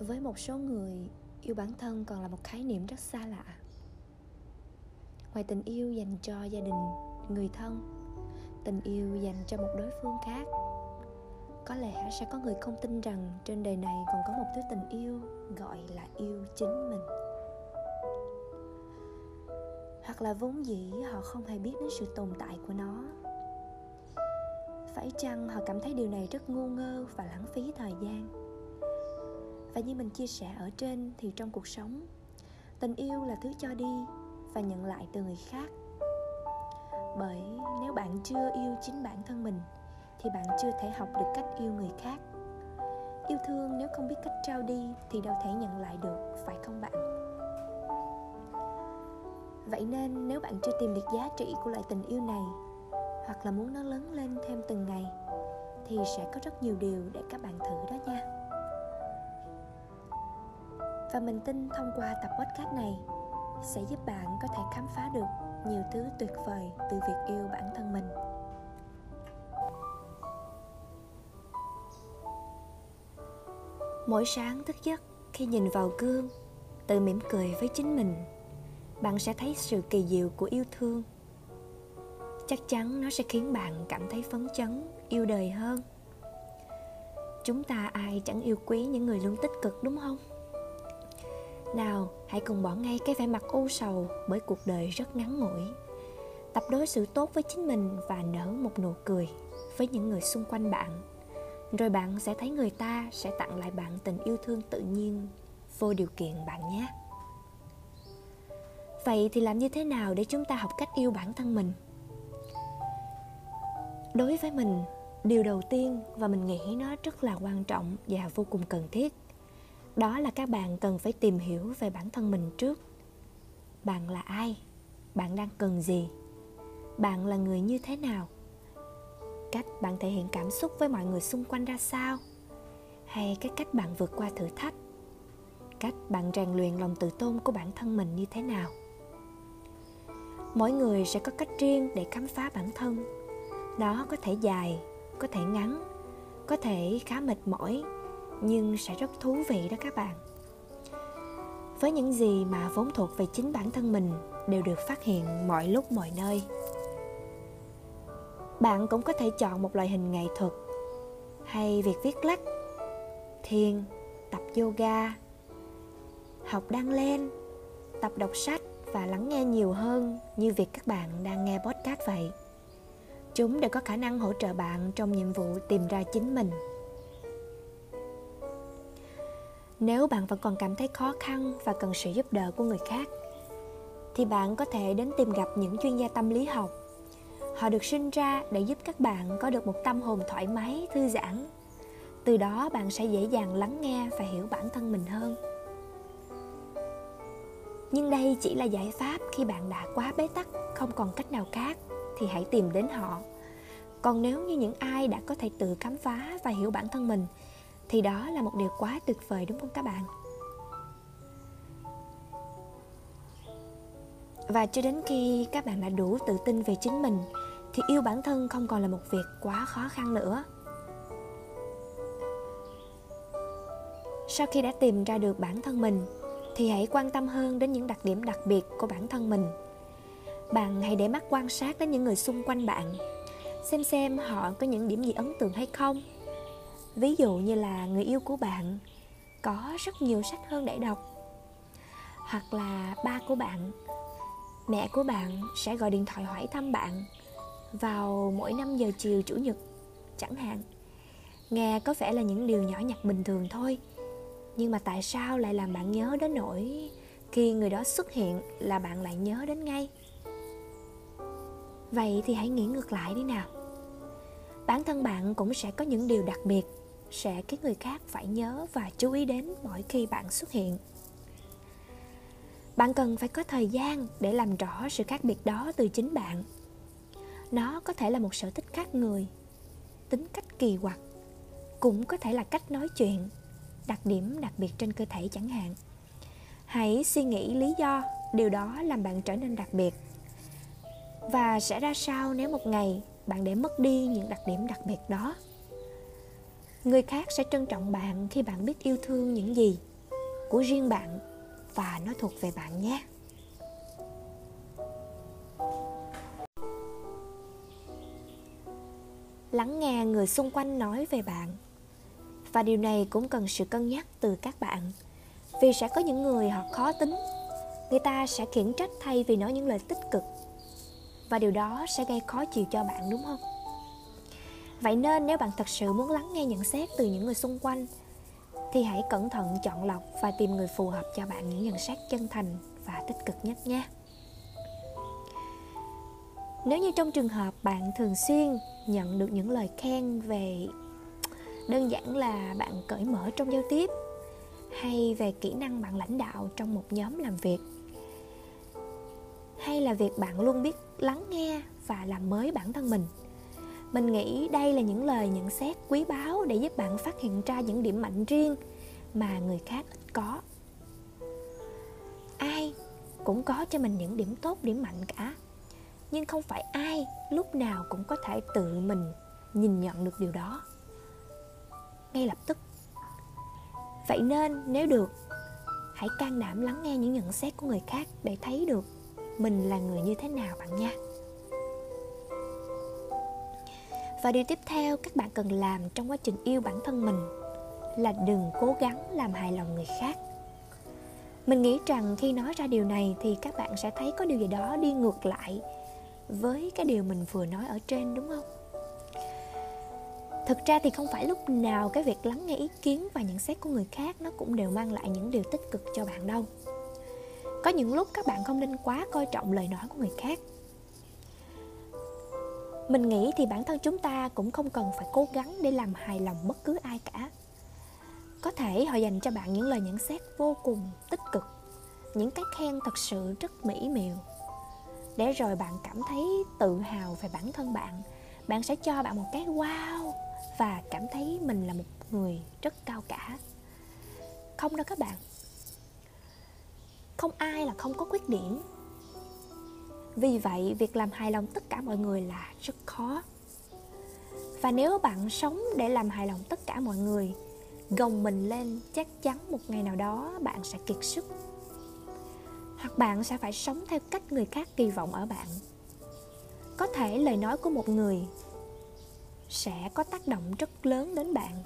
với một số người, yêu bản thân còn là một khái niệm rất xa lạ. Ngoài tình yêu dành cho gia đình, người thân, tình yêu dành cho một đối phương khác, có lẽ sẽ có người không tin rằng trên đời này còn có một thứ tình yêu gọi là yêu chính mình. Hoặc là vốn dĩ họ không hề biết đến sự tồn tại của nó. Phải chăng họ cảm thấy điều này rất ngu ngơ và lãng phí thời gian? Và như mình chia sẻ ở trên thì trong cuộc sống, tình yêu là thứ cho đi và nhận lại từ người khác. Bởi nếu bạn chưa yêu chính bản thân mình, thì bạn chưa thể học được cách yêu người khác. Yêu thương nếu không biết cách trao đi thì đâu thể nhận lại được, phải không bạn? Vậy nên nếu bạn chưa tìm được giá trị của loại tình yêu này, hoặc là muốn nó lớn lên thêm từng ngày, thì sẽ có rất nhiều điều để các bạn thử đó nha và mình tin thông qua tập podcast này sẽ giúp bạn có thể khám phá được nhiều thứ tuyệt vời từ việc yêu bản thân mình. Mỗi sáng thức giấc khi nhìn vào gương, tự mỉm cười với chính mình, bạn sẽ thấy sự kỳ diệu của yêu thương. Chắc chắn nó sẽ khiến bạn cảm thấy phấn chấn, yêu đời hơn. Chúng ta ai chẳng yêu quý những người luôn tích cực, đúng không? Nào, hãy cùng bỏ ngay cái vẻ mặt u sầu bởi cuộc đời rất ngắn ngủi. Tập đối xử tốt với chính mình và nở một nụ cười với những người xung quanh bạn. Rồi bạn sẽ thấy người ta sẽ tặng lại bạn tình yêu thương tự nhiên, vô điều kiện bạn nhé. Vậy thì làm như thế nào để chúng ta học cách yêu bản thân mình? Đối với mình, điều đầu tiên và mình nghĩ nó rất là quan trọng và vô cùng cần thiết đó là các bạn cần phải tìm hiểu về bản thân mình trước. Bạn là ai? Bạn đang cần gì? Bạn là người như thế nào? Cách bạn thể hiện cảm xúc với mọi người xung quanh ra sao? Hay cái cách bạn vượt qua thử thách? Cách bạn rèn luyện lòng tự tôn của bản thân mình như thế nào? Mỗi người sẽ có cách riêng để khám phá bản thân. Nó có thể dài, có thể ngắn, có thể khá mệt mỏi nhưng sẽ rất thú vị đó các bạn. Với những gì mà vốn thuộc về chính bản thân mình đều được phát hiện mọi lúc mọi nơi. Bạn cũng có thể chọn một loại hình nghệ thuật hay việc viết lách, thiền, tập yoga, học đăng lên tập đọc sách và lắng nghe nhiều hơn như việc các bạn đang nghe podcast vậy. Chúng đều có khả năng hỗ trợ bạn trong nhiệm vụ tìm ra chính mình. Nếu bạn vẫn còn cảm thấy khó khăn và cần sự giúp đỡ của người khác, thì bạn có thể đến tìm gặp những chuyên gia tâm lý học. Họ được sinh ra để giúp các bạn có được một tâm hồn thoải mái, thư giãn. Từ đó, bạn sẽ dễ dàng lắng nghe và hiểu bản thân mình hơn. Nhưng đây chỉ là giải pháp khi bạn đã quá bế tắc, không còn cách nào khác, thì hãy tìm đến họ. Còn nếu như những ai đã có thể tự khám phá và hiểu bản thân mình thì đó là một điều quá tuyệt vời, đúng không các bạn? Và cho đến khi các bạn đã đủ tự tin về chính mình, thì yêu bản thân không còn là một việc quá khó khăn nữa. Sau khi đã tìm ra được bản thân mình, thì hãy quan tâm hơn đến những đặc điểm đặc biệt của bản thân mình. Bạn hãy để mắt quan sát đến những người xung quanh bạn, xem xem họ có những điểm gì ấn tượng hay không ví dụ như là người yêu của bạn, có rất nhiều sách hơn để đọc. Hoặc là ba của bạn, mẹ của bạn sẽ gọi điện thoại hỏi thăm bạn vào mỗi 5 giờ chiều chủ nhật, chẳng hạn. Nghe có vẻ là những điều nhỏ nhặt bình thường thôi, nhưng mà tại sao lại làm bạn nhớ đến nỗi khi người đó xuất hiện là bạn lại nhớ đến ngay? Vậy thì hãy nghĩ ngược lại đi nào. Bản thân bạn cũng sẽ có những điều đặc biệt sẽ khiến người khác phải nhớ và chú ý đến mỗi khi bạn xuất hiện. Bạn cần phải có thời gian để làm rõ sự khác biệt đó từ chính bạn. Nó có thể là một sở thích khác người, tính cách kỳ quặc, cũng có thể là cách nói chuyện, đặc điểm đặc biệt trên cơ thể chẳng hạn. Hãy suy nghĩ lý do, điều đó làm bạn trở nên đặc biệt. Và sẽ ra sao nếu một ngày bạn để mất đi những đặc điểm đặc biệt đó? Người khác sẽ trân trọng bạn khi bạn biết yêu thương những gì của riêng bạn và nó thuộc về bạn nhé. Lắng nghe người xung quanh nói về bạn. Và điều này cũng cần sự cân nhắc từ các bạn. Vì sẽ có những người họ khó tính. Người ta sẽ khiển trách thay vì nói những lời tích cực. Và điều đó sẽ gây khó chịu cho bạn, đúng không? Vậy nên nếu bạn thật sự muốn lắng nghe nhận xét từ những người xung quanh, thì hãy cẩn thận chọn lọc và tìm người phù hợp cho bạn những nhận xét chân thành và tích cực nhất nhé. Nếu như trong trường hợp bạn thường xuyên nhận được những lời khen về đơn giản là bạn cởi mở trong giao tiếp hay về kỹ năng bạn lãnh đạo trong một nhóm làm việc, hay là việc bạn luôn biết lắng nghe và làm mới bản thân mình mình nghĩ đây là những lời nhận xét quý báu để giúp bạn phát hiện ra những điểm mạnh riêng mà người khác ít có. Ai cũng có cho mình những điểm tốt, điểm mạnh cả. Nhưng không phải ai lúc nào cũng có thể tự mình nhìn nhận được điều đó. Ngay lập tức. Vậy nên nếu được, hãy can đảm lắng nghe những nhận xét của người khác để thấy được mình là người như thế nào bạn nha. Và điều tiếp theo các bạn cần làm trong quá trình yêu bản thân mình là đừng cố gắng làm hài lòng người khác. Mình nghĩ rằng khi nói ra điều này thì các bạn sẽ thấy có điều gì đó đi ngược lại với cái điều mình vừa nói ở trên, đúng không? Thực ra thì không phải lúc nào cái việc lắng nghe ý kiến và nhận xét của người khác nó cũng đều mang lại những điều tích cực cho bạn đâu. Có những lúc các bạn không nên quá coi trọng lời nói của người khác mình nghĩ thì bản thân chúng ta cũng không cần phải cố gắng để làm hài lòng bất cứ ai cả. Có thể họ dành cho bạn những lời nhận xét vô cùng tích cực, những cái khen thật sự rất mỹ miều. Để rồi bạn cảm thấy tự hào về bản thân bạn bạn sẽ cho bạn một cái wow và cảm thấy mình là một người rất cao cả. Không đâu các bạn. Không ai là không có khuyết điểm vì vậy, việc làm hài lòng tất cả mọi người là rất khó. Và nếu bạn sống để làm hài lòng tất cả mọi người, gồng mình lên chắc chắn một ngày nào đó bạn sẽ kiệt sức. Hoặc bạn sẽ phải sống theo cách người khác kỳ vọng ở bạn. Có thể lời nói của một người sẽ có tác động rất lớn đến bạn.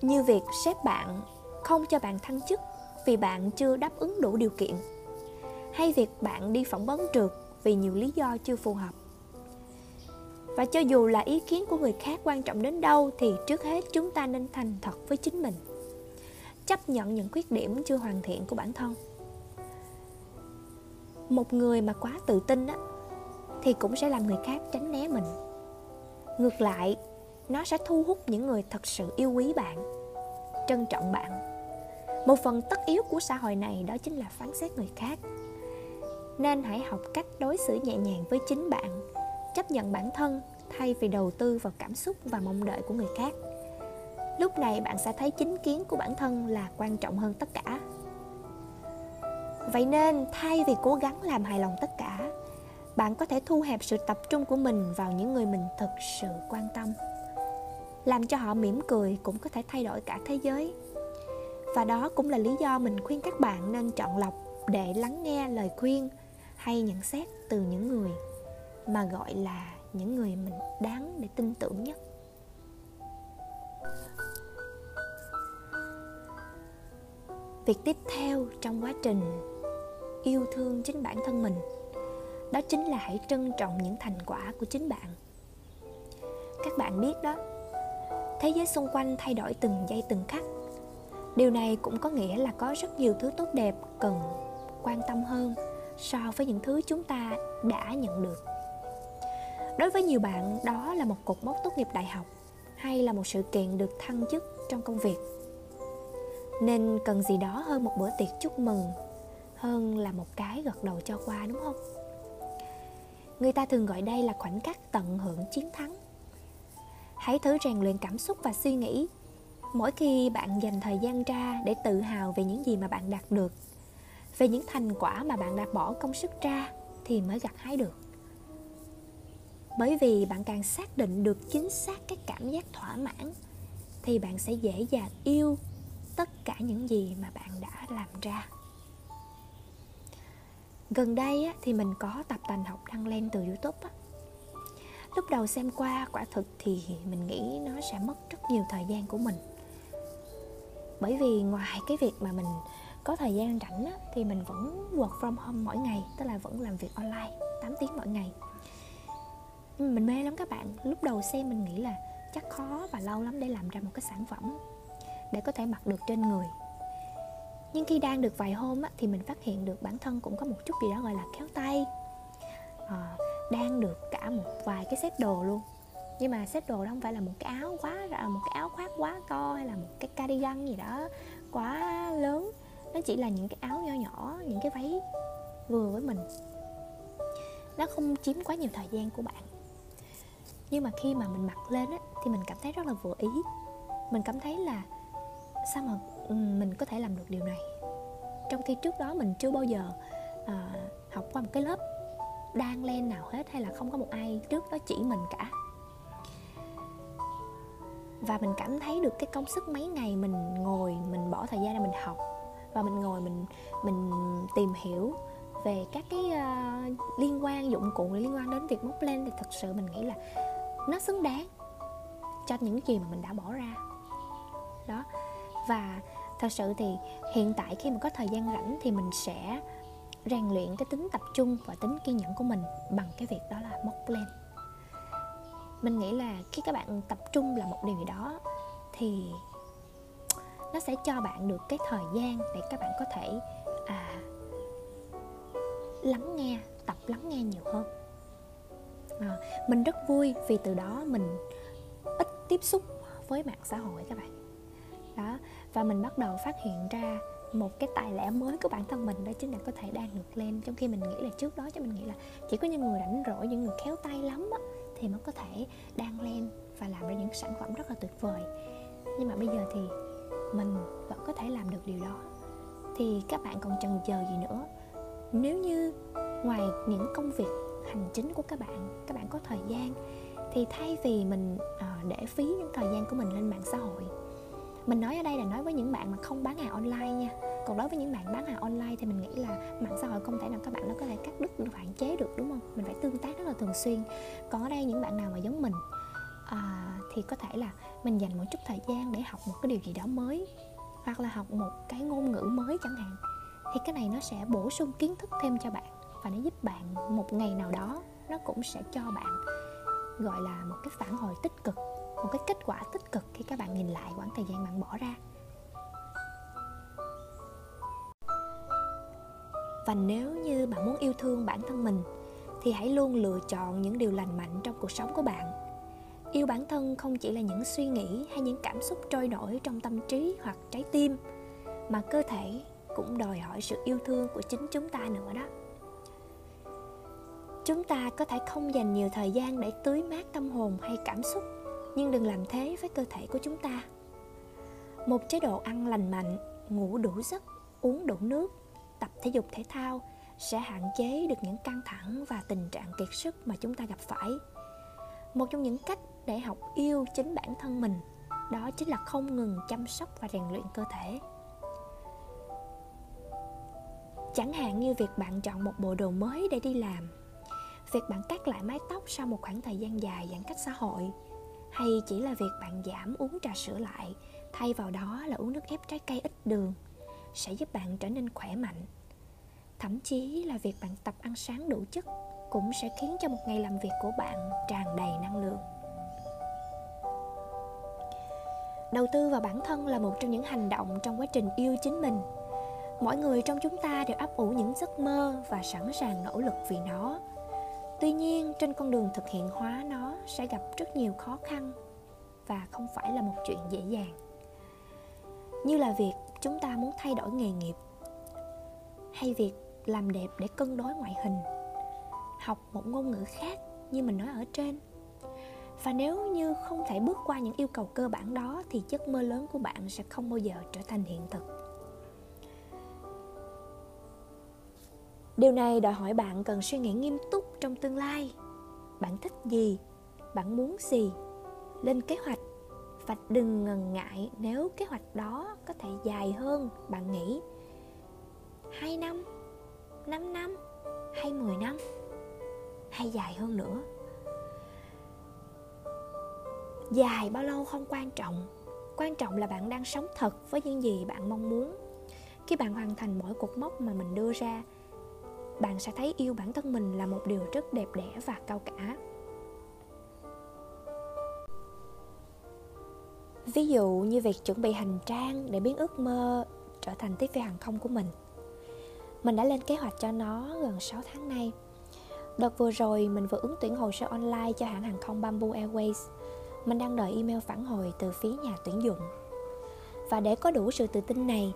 Như việc sếp bạn không cho bạn thăng chức vì bạn chưa đáp ứng đủ điều kiện hay việc bạn đi phỏng vấn trượt vì nhiều lý do chưa phù hợp. Và cho dù là ý kiến của người khác quan trọng đến đâu thì trước hết chúng ta nên thành thật với chính mình. Chấp nhận những khuyết điểm chưa hoàn thiện của bản thân. Một người mà quá tự tin á, thì cũng sẽ làm người khác tránh né mình. Ngược lại, nó sẽ thu hút những người thật sự yêu quý bạn, trân trọng bạn. Một phần tất yếu của xã hội này đó chính là phán xét người khác nên hãy học cách đối xử nhẹ nhàng với chính bạn, chấp nhận bản thân thay vì đầu tư vào cảm xúc và mong đợi của người khác. Lúc này bạn sẽ thấy chính kiến của bản thân là quan trọng hơn tất cả. Vậy nên, thay vì cố gắng làm hài lòng tất cả, bạn có thể thu hẹp sự tập trung của mình vào những người mình thực sự quan tâm, làm cho họ mỉm cười cũng có thể thay đổi cả thế giới. Và đó cũng là lý do mình khuyên các bạn nên chọn lọc để lắng nghe lời khuyên hay nhận xét từ những người mà gọi là những người mình đáng để tin tưởng nhất. Việc tiếp theo trong quá trình yêu thương chính bản thân mình, đó chính là hãy trân trọng những thành quả của chính bạn. Các bạn biết đó, thế giới xung quanh thay đổi từng giây từng khắc. Điều này cũng có nghĩa là có rất nhiều thứ tốt đẹp cần quan tâm hơn so với những thứ chúng ta đã nhận được. Đối với nhiều bạn, đó là một cột mốc tốt nghiệp đại học hay là một sự kiện được thăng chức trong công việc. Nên cần gì đó hơn một bữa tiệc chúc mừng, hơn là một cái gật đầu cho qua, đúng không? Người ta thường gọi đây là khoảnh khắc tận hưởng chiến thắng. Hãy thử rèn luyện cảm xúc và suy nghĩ. Mỗi khi bạn dành thời gian ra để tự hào về những gì mà bạn đạt được về những thành quả mà bạn đã bỏ công sức ra thì mới gặt hái được. Bởi vì bạn càng xác định được chính xác cái cảm giác thỏa mãn thì bạn sẽ dễ dàng yêu tất cả những gì mà bạn đã làm ra. Gần đây á, thì mình có tập tành học đăng lên từ youtube á. lúc đầu xem qua quả thực thì mình nghĩ nó sẽ mất rất nhiều thời gian của mình. Bởi vì ngoài cái việc mà mình có thời gian rảnh á, thì mình vẫn work from home mỗi ngày tức là vẫn làm việc online 8 tiếng mỗi ngày. Mình mê lắm các bạn. Lúc đầu xem mình nghĩ là chắc khó và lâu lắm để làm ra một cái sản phẩm để có thể mặc được trên người. Nhưng khi đang được vài hôm á, thì mình phát hiện được bản thân cũng có một chút gì đó gọi là khéo tay. À, đang được cả một vài cái set đồ luôn. Nhưng mà set đồ đó không phải là một cái áo quá một cái áo khoác quá to hay là một cái cardigan gì đó quá lớn nó chỉ là những cái áo nho nhỏ những cái váy vừa với mình. Nó không chiếm quá nhiều thời gian của bạn. Nhưng mà khi mà mình mặc lên á, thì mình cảm thấy rất là vừa ý. Mình cảm thấy là sao mà mình có thể làm được điều này? Trong khi trước đó mình chưa bao giờ à, học qua một cái lớp đan len nào hết hay là không có một ai trước đó chỉ mình cả. Và mình cảm thấy được cái công sức mấy ngày mình ngồi mình bỏ thời gian ra mình học và mình ngồi mình mình tìm hiểu về các cái uh, liên quan dụng cụ liên quan đến việc móc lên thì thật sự mình nghĩ là nó xứng đáng cho những gì mà mình đã bỏ ra. Đó. Và thật sự thì hiện tại khi mà có thời gian rảnh thì mình sẽ rèn luyện cái tính tập trung và tính kiên nhẫn của mình bằng cái việc đó là móc lên mình nghĩ là khi các bạn tập trung là một điều gì đó thì nó sẽ cho bạn được cái thời gian để các bạn có thể à, lắng nghe tập lắng nghe nhiều hơn. À, mình rất vui vì từ đó mình ít tiếp xúc với mạng xã hội các bạn. Đó và mình bắt đầu phát hiện ra một cái tài lẻ mới của bản thân mình đó chính là có thể đang ngược lên. Trong khi mình nghĩ là trước đó cho mình nghĩ là chỉ có những người rảnh rỗi những người khéo tay lắm á, thì mới có thể đang lên và làm ra những sản phẩm rất là tuyệt vời. Nhưng mà bây giờ thì mình vẫn có thể làm được điều đó. Thì các bạn còn chần chờ gì nữa? Nếu như ngoài những công việc hành chính của các bạn các bạn có thời gian thì thay vì mình à, để phí những thời gian của mình lên mạng xã hội mình nói ở đây là nói với những bạn mà không bán hàng online nha. Còn đối với những bạn bán hàng online thì mình nghĩ là mạng xã hội không thể nào các bạn nó có thể cắt đứt hạn chế được đúng không? Mình phải tương tác rất là thường xuyên. Còn ở đây những bạn nào mà giống mình à, thì có thể là mình dành một chút thời gian để học một cái điều gì đó mới, hoặc là học một cái ngôn ngữ mới chẳng hạn, thì cái này nó sẽ bổ sung kiến thức thêm cho bạn, và nó giúp bạn một ngày nào đó nó cũng sẽ cho bạn, gọi là, một cái phản hồi tích cực, một cái kết quả tích cực khi các bạn nhìn lại quãng thời gian bạn bỏ ra. Và nếu như bạn muốn yêu thương bản thân mình, thì hãy luôn lựa chọn những điều lành mạnh trong cuộc sống của bạn yêu bản thân không chỉ là những suy nghĩ hay những cảm xúc trôi nổi trong tâm trí hoặc trái tim, mà cơ thể cũng đòi hỏi sự yêu thương của chính chúng ta nữa đó. Chúng ta có thể không dành nhiều thời gian để tưới mát tâm hồn hay cảm xúc, nhưng đừng làm thế với cơ thể của chúng ta. Một chế độ ăn lành mạnh, ngủ đủ giấc, uống đủ nước, tập thể dục thể thao sẽ hạn chế được những căng thẳng và tình trạng kiệt sức mà chúng ta gặp phải. Một trong những cách để học yêu chính bản thân mình. Đó chính là không ngừng chăm sóc và rèn luyện cơ thể. Chẳng hạn như việc bạn chọn một bộ đồ mới để đi làm, việc bạn cắt lại mái tóc sau một khoảng thời gian dài giãn cách xã hội, hay chỉ là việc bạn giảm uống trà sữa lại, thay vào đó là uống nước ép trái cây ít đường, sẽ giúp bạn trở nên khỏe mạnh. Thậm chí là việc bạn tập ăn sáng đủ chất cũng sẽ khiến cho một ngày làm việc của bạn tràn đầy năng lượng. Đầu tư vào bản thân là một trong những hành động trong quá trình yêu chính mình. Mỗi người trong chúng ta đều ấp ủ những giấc mơ và sẵn sàng nỗ lực vì nó. Tuy nhiên, trên con đường thực hiện hóa nó sẽ gặp rất nhiều khó khăn và không phải là một chuyện dễ dàng. Như là việc chúng ta muốn thay đổi nghề nghiệp, hay việc làm đẹp để cân đối ngoại hình, học một ngôn ngữ khác như mình nói ở trên và nếu như không thể bước qua những yêu cầu cơ bản đó, thì giấc mơ lớn của bạn sẽ không bao giờ trở thành hiện thực. Điều này đòi hỏi bạn cần suy nghĩ nghiêm túc trong tương lai. Bạn thích gì? Bạn muốn gì? Lên kế hoạch. Và đừng ngần ngại nếu kế hoạch đó có thể dài hơn bạn nghĩ. 2 năm 5 năm hay 10 năm hay dài hơn nữa dài bao lâu không quan trọng. Quan trọng là bạn đang sống thật với những gì bạn mong muốn. Khi bạn hoàn thành mỗi cột mốc mà mình đưa ra, bạn sẽ thấy yêu bản thân mình là một điều rất đẹp đẽ và cao cả. Ví dụ như việc chuẩn bị hành trang để biến ước mơ trở thành tiếp viên hàng không của mình. Mình đã lên kế hoạch cho nó gần 6 tháng nay. Đợt vừa rồi mình vừa ứng tuyển hồ sơ online cho hãng hàng không Bamboo Airways. Mình đang đợi email phản hồi từ phía nhà tuyển dụng. Và để có đủ sự tự tin này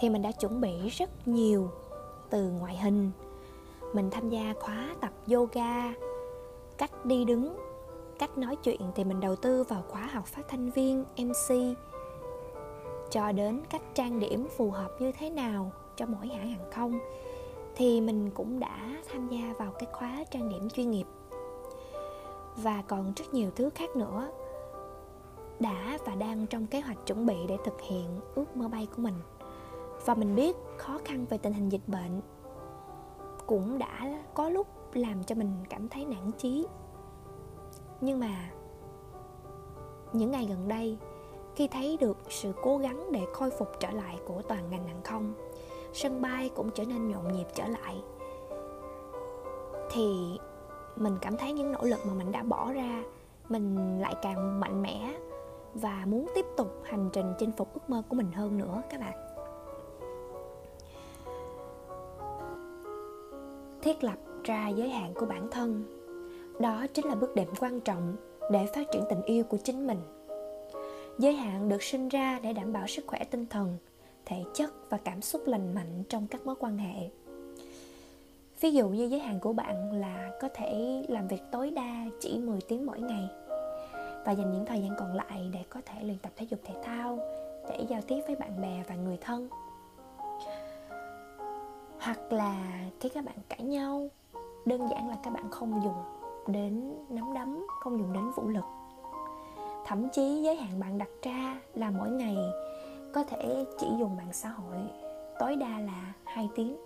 Thì mình đã chuẩn bị rất nhiều Từ ngoại hình. Mình tham gia khóa tập yoga Cách đi đứng Cách nói chuyện thì mình đầu tư vào khóa học phát thanh viên, MC Cho đến cách trang điểm phù hợp như thế nào cho mỗi hãng hàng không thì mình cũng đã tham gia vào cái khóa trang điểm chuyên nghiệp. Và còn rất nhiều thứ khác nữa đã và đang trong kế hoạch chuẩn bị để thực hiện ước mơ bay của mình. Và mình biết khó khăn về tình hình dịch bệnh cũng đã có lúc làm cho mình cảm thấy nản chí. Nhưng mà những ngày gần đây, khi thấy được sự cố gắng để khôi phục trở lại của toàn ngành hàng không, sân bay cũng trở nên nhộn nhịp trở lại, thì mình cảm thấy những nỗ lực mà mình đã bỏ ra, mình lại càng mạnh mẽ và muốn tiếp tục hành trình chinh phục ước mơ của mình hơn nữa, các bạn. Thiết lập ra giới hạn của bản thân. Đó chính là bước đệm quan trọng để phát triển tình yêu của chính mình. Giới hạn được sinh ra để đảm bảo sức khỏe tinh thần, thể chất và cảm xúc lành mạnh trong các mối quan hệ. Ví dụ như giới hạn của bạn là có thể làm việc tối đa chỉ 10 tiếng mỗi ngày và dành những thời gian còn lại để có thể luyện tập thể dục thể thao, để giao tiếp với bạn bè và người thân. Hoặc là khi các bạn cãi nhau, đơn giản là các bạn không dùng đến nắm đấm, không dùng đến vũ lực. Thậm chí giới hạn bạn đặt ra là mỗi ngày có thể chỉ dùng mạng xã hội tối đa là 2 tiếng.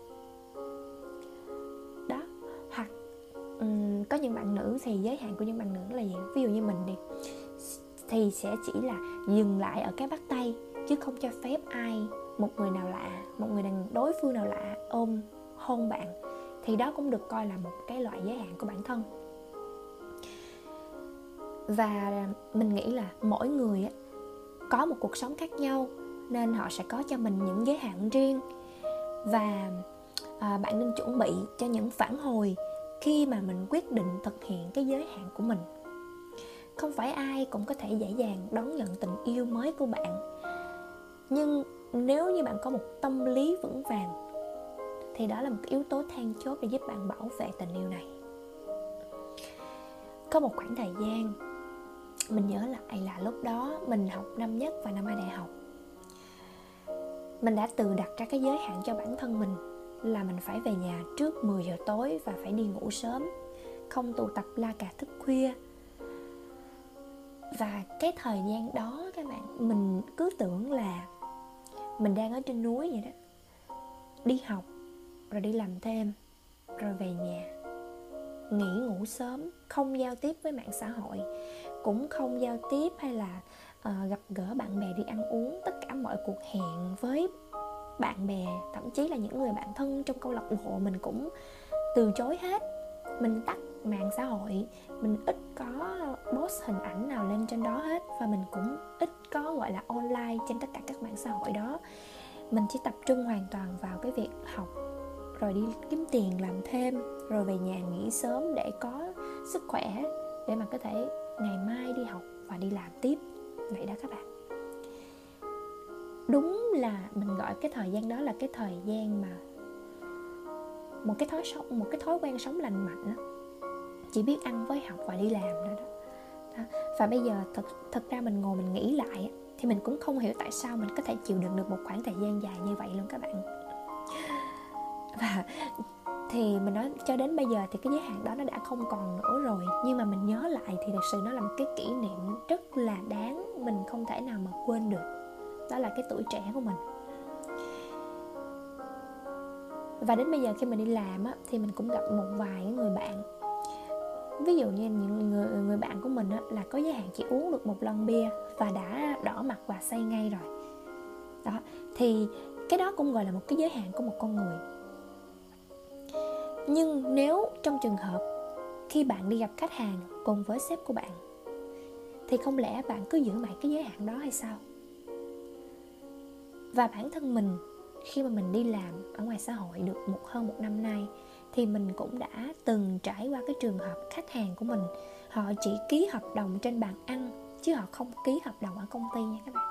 Có những bạn nữ thì giới hạn của những bạn nữ là gì? Ví dụ như mình đi, thì sẽ chỉ là dừng lại ở cái bắt tay, chứ không cho phép ai, một người nào lạ, một người đàn, đối phương nào lạ ôm, hôn bạn. Thì đó cũng được coi là một cái loại giới hạn của bản thân. Và mình nghĩ là mỗi người có một cuộc sống khác nhau, nên họ sẽ có cho mình những giới hạn riêng. Và à, bạn nên chuẩn bị cho những phản hồi khi mà mình quyết định thực hiện cái giới hạn của mình. Không phải ai cũng có thể dễ dàng đón nhận tình yêu mới của bạn. Nhưng nếu như bạn có một tâm lý vững vàng, thì đó là một yếu tố then chốt để giúp bạn bảo vệ tình yêu này. Có một khoảng thời gian, mình nhớ lại là lúc đó mình học năm nhất và năm hai đại học. Mình đã tự đặt ra cái giới hạn cho bản thân mình là mình phải về nhà trước 10 giờ tối và phải đi ngủ sớm không tụ tập la cà thức khuya. Và cái thời gian đó các bạn mình cứ tưởng là mình đang ở trên núi vậy đó đi học rồi đi làm thêm rồi về nhà nghỉ ngủ sớm không giao tiếp với mạng xã hội cũng không giao tiếp hay là uh, gặp gỡ bạn bè đi ăn uống tất cả mọi cuộc hẹn với bạn bè, thậm chí là những người bạn thân trong câu lạc bộ mình cũng từ chối hết. Mình tắt mạng xã hội, mình ít có post hình ảnh nào lên trên đó hết và mình cũng ít có, gọi là, online trên tất cả các mạng xã hội đó. Mình chỉ tập trung hoàn toàn vào cái việc học, rồi đi kiếm tiền làm thêm, rồi về nhà nghỉ sớm để có sức khỏe để mà có thể ngày mai đi học và đi làm tiếp. Vậy đó các bạn đúng là mình gọi cái thời gian đó là cái thời gian mà một cái thói sống một cái thói quen sống lành mạnh đó. chỉ biết ăn với học và đi làm đó, đó. đó và bây giờ thật thật ra mình ngồi mình nghĩ lại thì mình cũng không hiểu tại sao mình có thể chịu đựng được một khoảng thời gian dài như vậy luôn các bạn và thì mình nói cho đến bây giờ thì cái giới hạn đó nó đã không còn nữa rồi nhưng mà mình nhớ lại thì thật sự nó là một cái kỷ niệm rất là đáng mình không thể nào mà quên được đó là cái tuổi trẻ của mình. Và đến bây giờ khi mình đi làm á, thì mình cũng gặp một vài người bạn. Ví dụ như những người người bạn của mình á, là có giới hạn chỉ uống được một lon bia và đã đỏ mặt và say ngay rồi. Đó thì cái đó cũng gọi là một cái giới hạn của một con người. Nhưng nếu trong trường hợp khi bạn đi gặp khách hàng cùng với sếp của bạn thì không lẽ bạn cứ giữ mãi cái giới hạn đó hay sao? Và bản thân mình, khi mà mình đi làm ở ngoài xã hội được một, hơn một năm nay, thì mình cũng đã từng trải qua cái trường hợp khách hàng của mình, họ chỉ ký hợp đồng trên bàn ăn, chứ họ không ký hợp đồng ở công ty nha các bạn.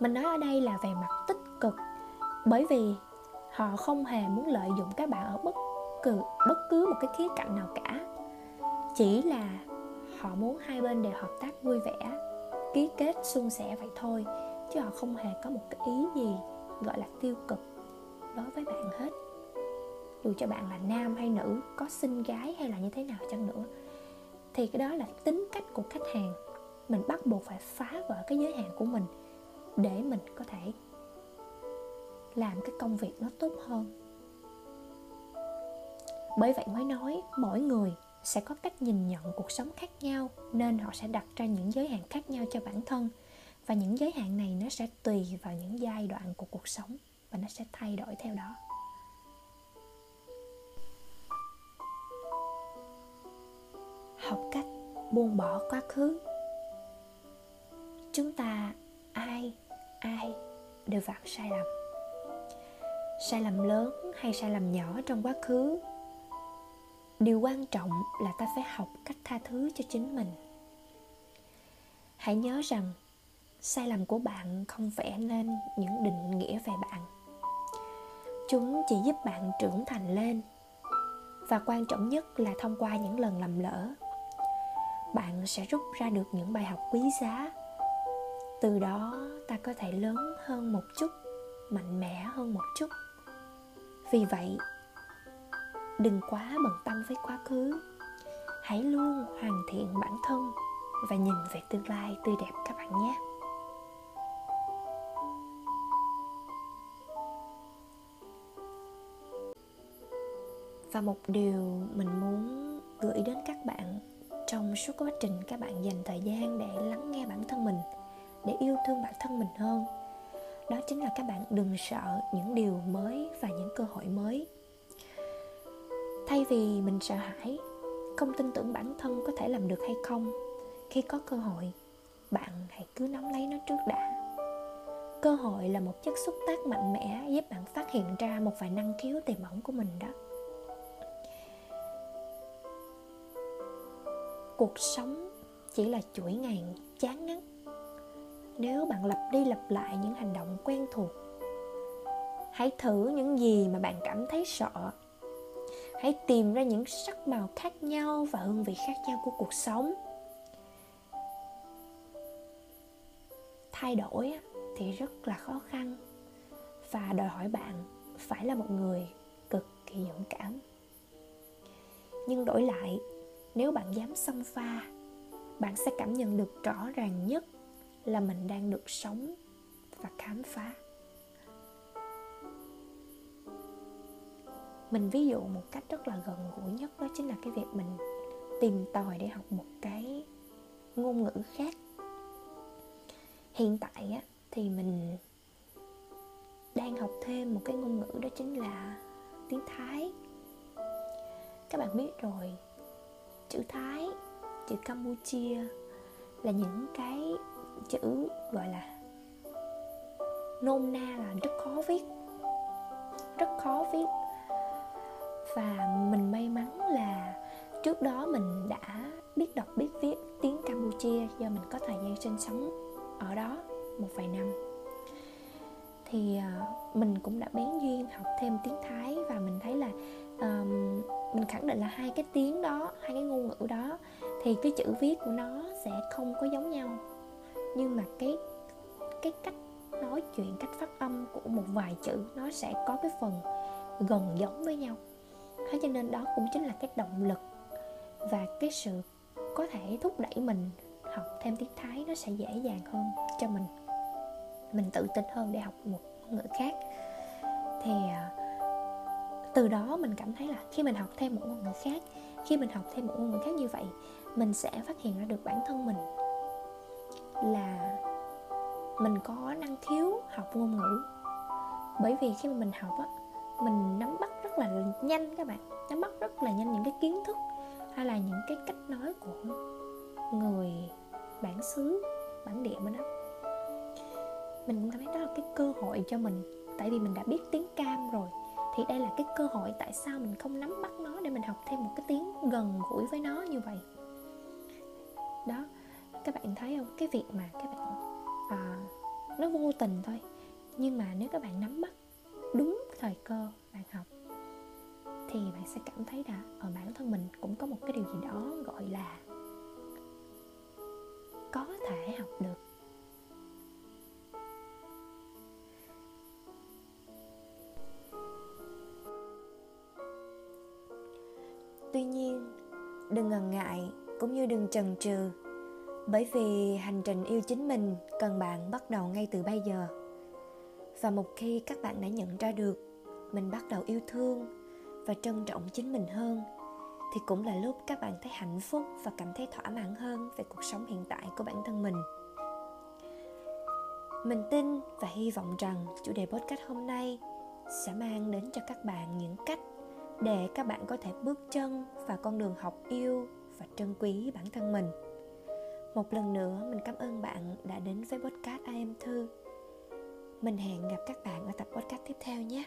Mình nói ở đây là về mặt tích cực, bởi vì họ không hề muốn lợi dụng các bạn ở bất cứ bất cứ một cái khía cạnh nào cả. Chỉ là họ muốn hai bên đều hợp tác vui vẻ, ký kết suôn sẻ vậy thôi chứ họ không hề có một cái ý gì gọi là tiêu cực đối với bạn hết. Dù cho bạn là nam hay nữ, có sinh gái hay là như thế nào chăng nữa, thì cái đó là tính cách của khách hàng. Mình bắt buộc phải phá vỡ cái giới hạn của mình để mình có thể làm cái công việc nó tốt hơn. Bởi vậy mới nói, mỗi người sẽ có cách nhìn nhận cuộc sống khác nhau, nên họ sẽ đặt ra những giới hạn khác nhau cho bản thân và những giới hạn này nó sẽ tùy vào những giai đoạn của cuộc sống và nó sẽ thay đổi theo đó. Học cách buông bỏ quá khứ. Chúng ta, ai ai đều phạm sai lầm. Sai lầm lớn hay sai lầm nhỏ trong quá khứ, điều quan trọng là ta phải học cách tha thứ cho chính mình. Hãy nhớ rằng sai lầm của bạn không vẽ nên những định nghĩa về bạn. Chúng chỉ giúp bạn trưởng thành lên, và quan trọng nhất là thông qua những lần lầm lỡ, bạn sẽ rút ra được những bài học quý giá. Từ đó, ta có thể lớn hơn một chút, mạnh mẽ hơn một chút. Vì vậy, đừng quá bận tâm với quá khứ. Hãy luôn hoàn thiện bản thân và nhìn về tương lai tươi đẹp các bạn nhé. Và một điều mình muốn gửi đến các bạn trong suốt quá trình các bạn dành thời gian để lắng nghe bản thân mình, để yêu thương bản thân mình hơn, đó chính là các bạn đừng sợ những điều mới và những cơ hội mới. Thay vì mình sợ hãi, không tin tưởng bản thân có thể làm được hay không, khi có cơ hội, bạn hãy cứ nắm lấy nó trước đã. Cơ hội là một chất xúc tác mạnh mẽ giúp bạn phát hiện ra một vài năng khiếu tiềm ẩn của mình đó. Cuộc sống chỉ là chuỗi ngày chán ngắt. Nếu bạn lặp đi lặp lại những hành động quen thuộc, hãy thử những gì mà bạn cảm thấy sợ. Hãy tìm ra những sắc màu khác nhau và hương vị khác nhau của cuộc sống. Thay đổi thì rất là khó khăn và đòi hỏi bạn phải là một người cực kỳ dũng cảm. Nhưng đổi lại nếu bạn dám xông pha bạn sẽ cảm nhận được rõ ràng nhất là mình đang được sống và khám phá. Mình ví dụ một cách rất là gần gũi nhất đó chính là cái việc mình tìm tòi để học một cái ngôn ngữ khác. Hiện tại á, thì mình đang học thêm một cái ngôn ngữ đó chính là tiếng thái. Các bạn biết rồi chữ thái chữ campuchia là những cái chữ gọi là nôm na là rất khó viết rất khó viết. Và mình may mắn là trước đó mình đã biết đọc biết viết tiếng campuchia do mình có thời gian sinh sống ở đó một vài năm. Thì ờ, mình cũng đã bén duyên học thêm tiếng thái và mình thấy là um, mình khẳng định là hai cái tiếng đó, hai cái ngôn ngữ đó, thì cái chữ viết của nó sẽ không có giống nhau. Nhưng mà cái cái cách nói chuyện, cách phát âm của một vài chữ nó sẽ có cái phần gần giống với nhau. Thế cho nên đó cũng chính là cái động lực và cái sự có thể thúc đẩy mình học thêm tiếng thái nó sẽ dễ dàng hơn cho mình. Mình tự tin hơn để học một ngôn ngữ khác. Thì à, từ đó mình cảm thấy là khi mình học thêm một ngôn ngữ khác, khi mình học thêm một ngôn ngữ khác như vậy, mình sẽ phát hiện ra được bản thân mình là mình có năng khiếu học ngôn ngữ. Bởi vì khi mà mình học á, mình nắm bắt rất là nhanh các bạn, nắm bắt rất là nhanh những cái kiến thức hay là những cái cách nói của người bản xứ, bản địa bên đó mình cũng cảm thấy đó là cái cơ hội cho mình, tại vì mình đã biết tiếng cam rồi thì đây là cái cơ hội tại sao mình không nắm bắt nó để mình học thêm một cái tiếng gần gũi với nó như vậy. Đó các bạn thấy không? Cái việc mà các bạn à, nó vô tình thôi. Nhưng mà nếu các bạn nắm bắt đúng thời cơ bạn học thì bạn sẽ cảm thấy là ở bản thân mình cũng có một cái điều gì đó gọi là có thể học được. Tuy nhiên, đừng ngần ngại cũng như đừng chần chừ, bởi vì hành trình yêu chính mình cần bạn bắt đầu ngay từ bây giờ. Và một khi các bạn đã nhận ra được mình bắt đầu yêu thương và trân trọng chính mình hơn, thì cũng là lúc các bạn thấy hạnh phúc và cảm thấy thỏa mãn hơn về cuộc sống hiện tại của bản thân mình. Mình tin và hy vọng rằng chủ đề podcast hôm nay sẽ mang đến cho các bạn những cách để các bạn có thể bước chân vào con đường học yêu và trân quý bản thân mình. Một lần nữa, mình cảm ơn bạn đã đến với podcast I Am Thư. Mình hẹn gặp các bạn ở tập podcast tiếp theo nhé.